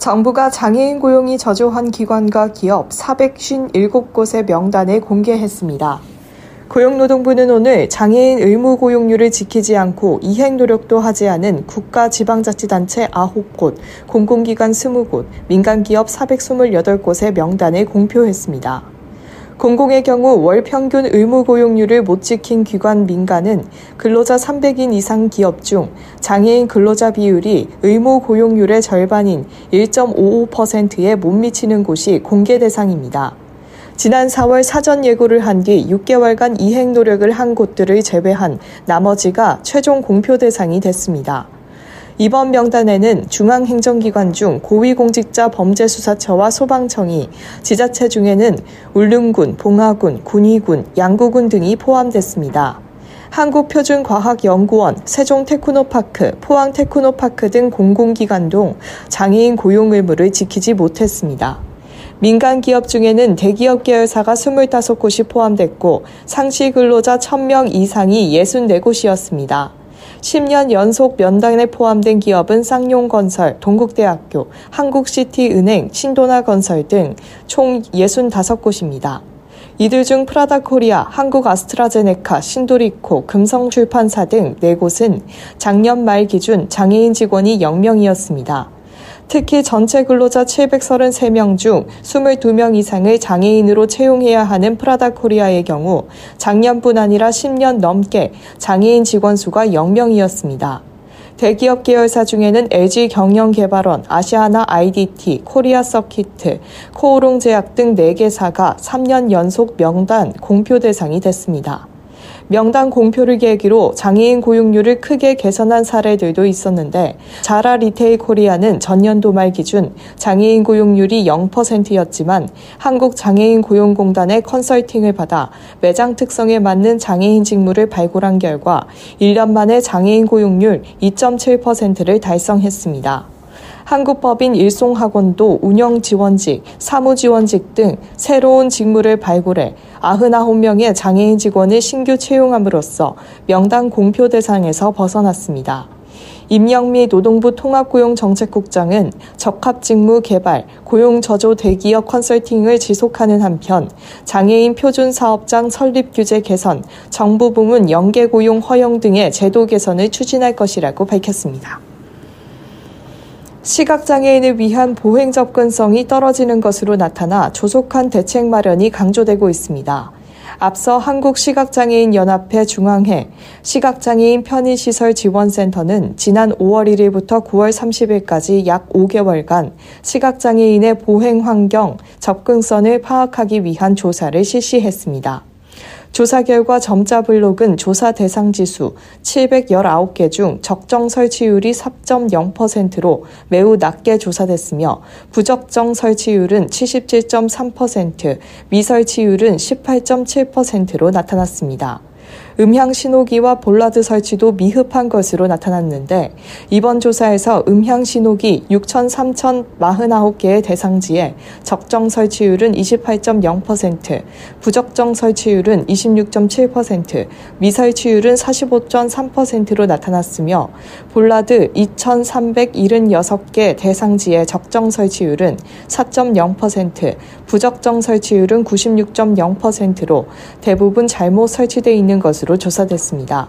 정부가 장애인 고용이 저조한 기관과 기업 457곳의 명단을 공개했습니다. 고용노동부는 오늘 장애인 의무 고용률을 지키지 않고 이행 노력도 하지 않은 국가 지방자치단체 9곳, 공공기관 20곳, 민간기업 428곳의 명단을 공표했습니다. 공공의 경우 월 평균 의무 고용률을 못 지킨 기관 민간은 근로자 300인 이상 기업 중 장애인 근로자 비율이 의무 고용률의 절반인 1.55%에 못 미치는 곳이 공개 대상입니다. 지난 4월 사전 예고를 한 뒤 6개월간 이행 노력을 한 곳들을 제외한 나머지가 최종 공표 대상이 됐습니다. 이번 명단에는 중앙행정기관 중 고위공직자 범죄수사처와 소방청이, 지자체 중에는 울릉군, 봉화군, 군위군, 양구군 등이 포함됐습니다. 한국표준과학연구원, 세종테크노파크, 포항테크노파크 등 공공기관도 장애인 고용 의무를 지키지 못했습니다. 민간 기업 중에는 대기업 계열사가 25곳이 포함됐고 상시 근로자 1000명 이상이 64곳이었습니다. 10년 연속 면단에 포함된 기업은 쌍용건설, 동국대학교, 한국시티은행, 신도나건설 등 총 65곳입니다. 이들 중 프라다 코리아, 한국 아스트라제네카, 신도리코, 금성출판사 등 4곳은 작년 말 기준 장애인 직원이 0명이었습니다. 특히 전체 근로자 733명 중 22명 이상을 장애인으로 채용해야 하는 프라다 코리아의 경우 작년뿐 아니라 10년 넘게 장애인 직원 수가 0명이었습니다. 대기업 계열사 중에는 LG 경영개발원, 아시아나 IDT, 코리아 서키트, 코오롱 제약 등 4개사가 3년 연속 명단 공표 대상이 됐습니다. 명단 공표를 계기로 장애인 고용률을 크게 개선한 사례들도 있었는데 자라 리테일 코리아는 전년도 말 기준 장애인 고용률이 0%였지만 한국 장애인 고용공단의 컨설팅을 받아 매장 특성에 맞는 장애인 직무를 발굴한 결과 1년 만에 장애인 고용률 2.7%를 달성했습니다. 한국법인 일송학원도 운영지원직, 사무지원직 등 새로운 직무를 발굴해 99명의 장애인 직원을 신규 채용함으로써 명단 공표 대상에서 벗어났습니다. 임영미 노동부 통합고용정책국장은 적합직무 개발, 고용저조 대기업 컨설팅을 지속하는 한편 장애인 표준 사업장 설립 규제 개선, 정부 부문 연계 고용 허용 등의 제도 개선을 추진할 것이라고 밝혔습니다. 시각장애인을 위한 보행 접근성이 떨어지는 것으로 나타나 조속한 대책 마련이 강조되고 있습니다. 앞서 한국시각장애인연합회 중앙회 시각장애인 편의시설 지원센터는 지난 5월 1일부터 9월 30일까지 약 5개월간 시각장애인의 보행 환경, 접근성을 파악하기 위한 조사를 실시했습니다. 조사 결과 점자 블록은 조사 대상 지수 719개 중 적정 설치율이 4.0%로 매우 낮게 조사됐으며 부적정 설치율은 77.3%, 미설치율은 18.7%로 나타났습니다. 음향 신호기와 볼라드 설치도 미흡한 것으로 나타났는데 이번 조사에서 음향 신호기 6,3,049개의 대상지에 적정 설치율은 28.0%, 부적정 설치율은 26.7%, 미설치율은 45.3%로 나타났으며 볼라드 2,376개 대상지의 적정 설치율은 4.0%, 부적정 설치율은 96.0%로 대부분 잘못 설치되어 있는 것으로 것으로 조사됐습니다.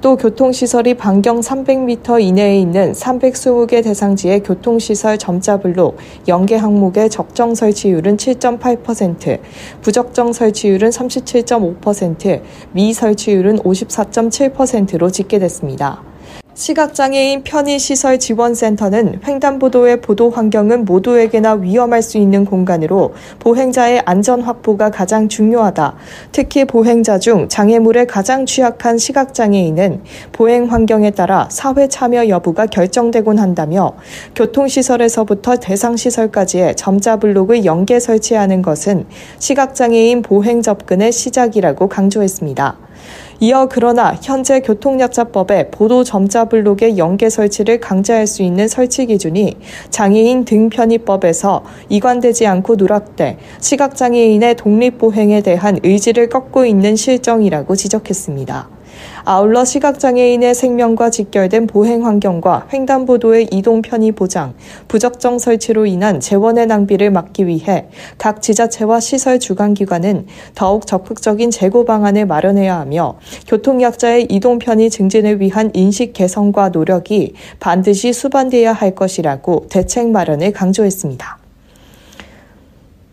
또 교통시설이 반경 300m 이내에 있는 320개 대상지의 교통시설 점자블록 연계 항목의 적정 설치율은 7.8%, 부적정 설치율은 37.5%, 미설치율은 54.7%로 집계됐습니다. 시각장애인 편의시설 지원센터는 횡단보도의 보도 환경은 모두에게나 위험할 수 있는 공간으로 보행자의 안전 확보가 가장 중요하다. 특히 보행자 중 장애물에 가장 취약한 시각장애인은 보행 환경에 따라 사회 참여 여부가 결정되곤 한다며 교통시설에서부터 대상시설까지의 점자 블록을 연계 설치하는 것은 시각장애인 보행 접근의 시작이라고 강조했습니다. 이어 그러나 현재 교통약자법에 보도 점자 블록의 연계 설치를 강제할 수 있는 설치 기준이 장애인 등 편의법에서 이관되지 않고 누락돼 시각장애인의 독립보행에 대한 의지를 꺾고 있는 실정이라고 지적했습니다. 아울러 시각장애인의 생명과 직결된 보행 환경과 횡단보도의 이동 편의 보장, 부적정 설치로 인한 재원의 낭비를 막기 위해 각 지자체와 시설 주관기관은 더욱 적극적인 재고 방안을 마련해야 하며 교통약자의 이동 편의 증진을 위한 인식 개선과 노력이 반드시 수반돼야 할 것이라고 대책 마련을 강조했습니다.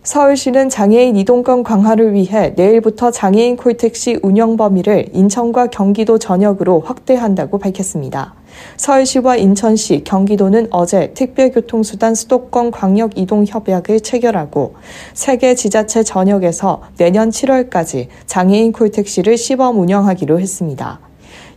서울시는 장애인 이동권 강화를 위해 내일부터 장애인 콜택시 운영 범위를 인천과 경기도 전역으로 확대한다고 밝혔습니다. 서울시와 인천시, 경기도는 어제 특별교통수단 수도권 광역 이동 협약을 체결하고 세계 지자체 전역에서 내년 7월까지 장애인 콜택시를 시범 운영하기로 했습니다.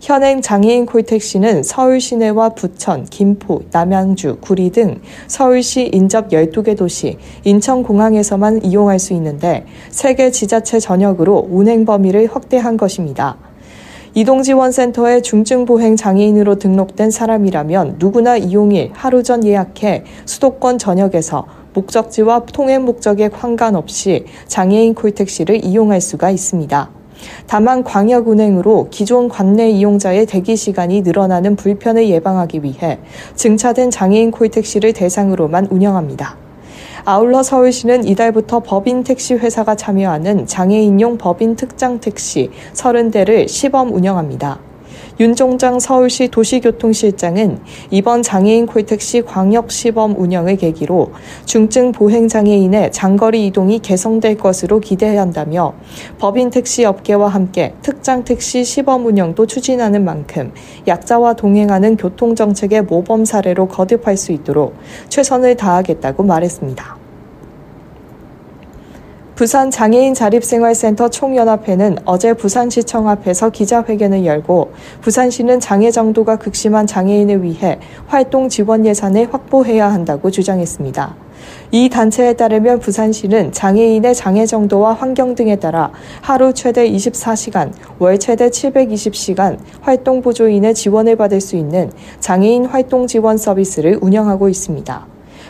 현행 장애인 콜택시는 서울 시내와 부천, 김포, 남양주, 구리 등 서울시 인접 12개 도시, 인천공항에서만 이용할 수 있는데 세계 지자체 전역으로 운행 범위를 확대한 것입니다. 이동지원센터에 중증보행 장애인으로 등록된 사람이라면 누구나 이용일 하루 전 예약해 수도권 전역에서 목적지와 통행 목적에 관관없이 장애인 콜택시를 이용할 수가 있습니다. 다만 광역 운행으로 기존 관내 이용자의 대기 시간이 늘어나는 불편을 예방하기 위해 증차된 장애인 콜택시를 대상으로만 운영합니다. 아울러 서울시는 이달부터 법인 택시 회사가 참여하는 장애인용 법인 특장 택시 30대를 시범 운영합니다. 윤종장 서울시 도시교통실장은 이번 장애인 콜택시 광역 시범 운영을 계기로 중증 보행 장애인의 장거리 이동이 개선될 것으로 기대한다며 법인 택시 업계와 함께 특장 택시 시범 운영도 추진하는 만큼 약자와 동행하는 교통 정책의 모범 사례로 거듭할 수 있도록 최선을 다하겠다고 말했습니다. 부산 장애인 자립생활센터 총연합회는 어제 부산시청 앞에서 기자회견을 열고 부산시는 장애 정도가 극심한 장애인을 위해 활동 지원 예산을 확보해야 한다고 주장했습니다. 이 단체에 따르면 부산시는 장애인의 장애 정도와 환경 등에 따라 하루 최대 24시간, 월 최대 720시간 활동 보조인의 지원을 받을 수 있는 장애인 활동 지원 서비스를 운영하고 있습니다.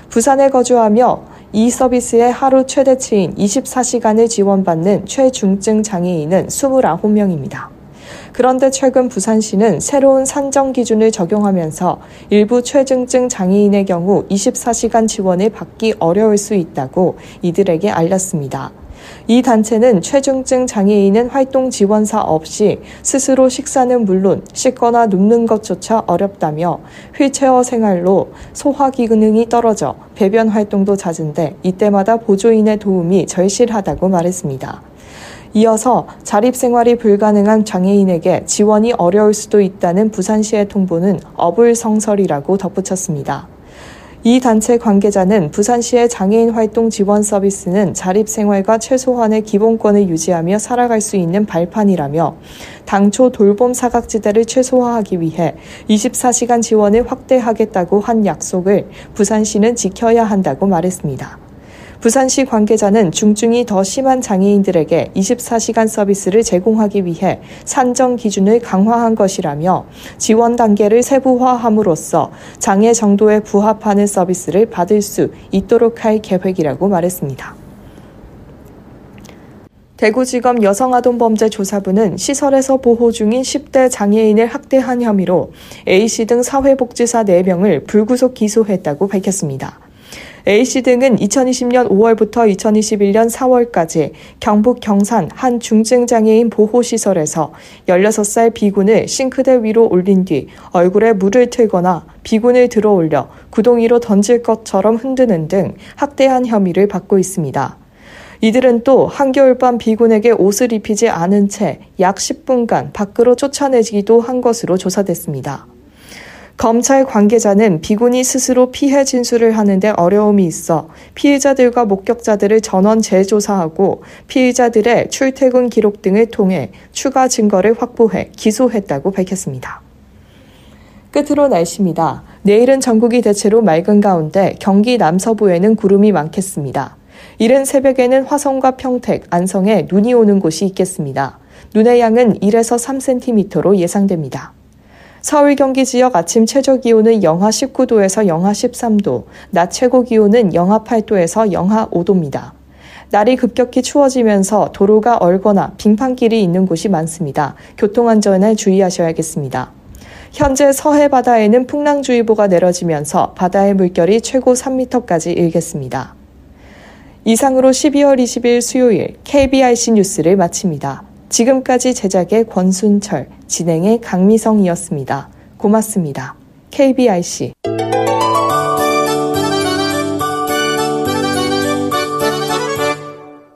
부산에 거주하며 이 서비스의 하루 최대치인 24시간을 지원받는 최중증 장애인은 29명입니다. 그런데 최근 부산시는 새로운 산정 기준을 적용하면서 일부 최중증 장애인의 경우 24시간 지원을 받기 어려울 수 있다고 이들에게 알렸습니다. 이 단체는 최중증 장애인은 활동 지원사 없이 스스로 식사는 물론 씻거나 눕는 것조차 어렵다며 휠체어 생활로 소화 기능이 떨어져 배변 활동도 잦은데 이때마다 보조인의 도움이 절실하다고 말했습니다. 이어서 자립생활이 불가능한 장애인에게 지원이 어려울 수도 있다는 부산시의 통보는 어불성설이라고 덧붙였습니다. 이 단체 관계자는 부산시의 장애인 활동 지원 서비스는 자립 생활과 최소한의 기본권을 유지하며 살아갈 수 있는 발판이라며 당초 돌봄 사각지대를 최소화하기 위해 24시간 지원을 확대하겠다고 한 약속을 부산시는 지켜야 한다고 말했습니다. 부산시 관계자는 중증이 더 심한 장애인들에게 24시간 서비스를 제공하기 위해 산정 기준을 강화한 것이라며 지원 단계를 세부화함으로써 장애 정도에 부합하는 서비스를 받을 수 있도록 할 계획이라고 말했습니다. 대구지검 여성아동범죄조사부는 시설에서 보호 중인 10대 장애인을 학대한 혐의로 A씨 등 사회복지사 4명을 불구속 기소했다고 밝혔습니다. A씨 등은 2020년 5월부터 2021년 4월까지 경북 경산 한 중증장애인 보호시설에서 16살 비군을 싱크대 위로 올린 뒤 얼굴에 물을 틀거나 비군을 들어 올려 구덩이로 던질 것처럼 흔드는 등 학대한 혐의를 받고 있습니다. 이들은 또 한겨울밤 비군에게 옷을 입히지 않은 채 약 10분간 밖으로 쫓아내기도 한 것으로 조사됐습니다. 검찰 관계자는 비군이 스스로 피해 진술을 하는데 어려움이 있어 피의자들과 목격자들을 전원 재조사하고 피의자들의 출퇴근 기록 등을 통해 추가 증거를 확보해 기소했다고 밝혔습니다. 끝으로 날씨입니다. 내일은 전국이 대체로 맑은 가운데 경기 남서부에는 구름이 많겠습니다. 이른 새벽에는 화성과 평택, 안성에 눈이 오는 곳이 있겠습니다. 눈의 양은 1에서 3cm로 예상됩니다. 서울 경기 지역 아침 최저 기온은 영하 19도에서 영하 13도, 낮 최고 기온은 영하 8도에서 영하 5도입니다. 날이 급격히 추워지면서 도로가 얼거나 빙판길이 있는 곳이 많습니다. 교통안전에 주의하셔야겠습니다. 현재 서해 바다에는 풍랑주의보가 내려지면서 바다의 물결이 최고 3m까지 일겠습니다. 이상으로 12월 20일 수요일 KBIC 뉴스를 마칩니다. 지금까지 제작의 권순철, 진행의 강미성이었습니다. 고맙습니다. KBIC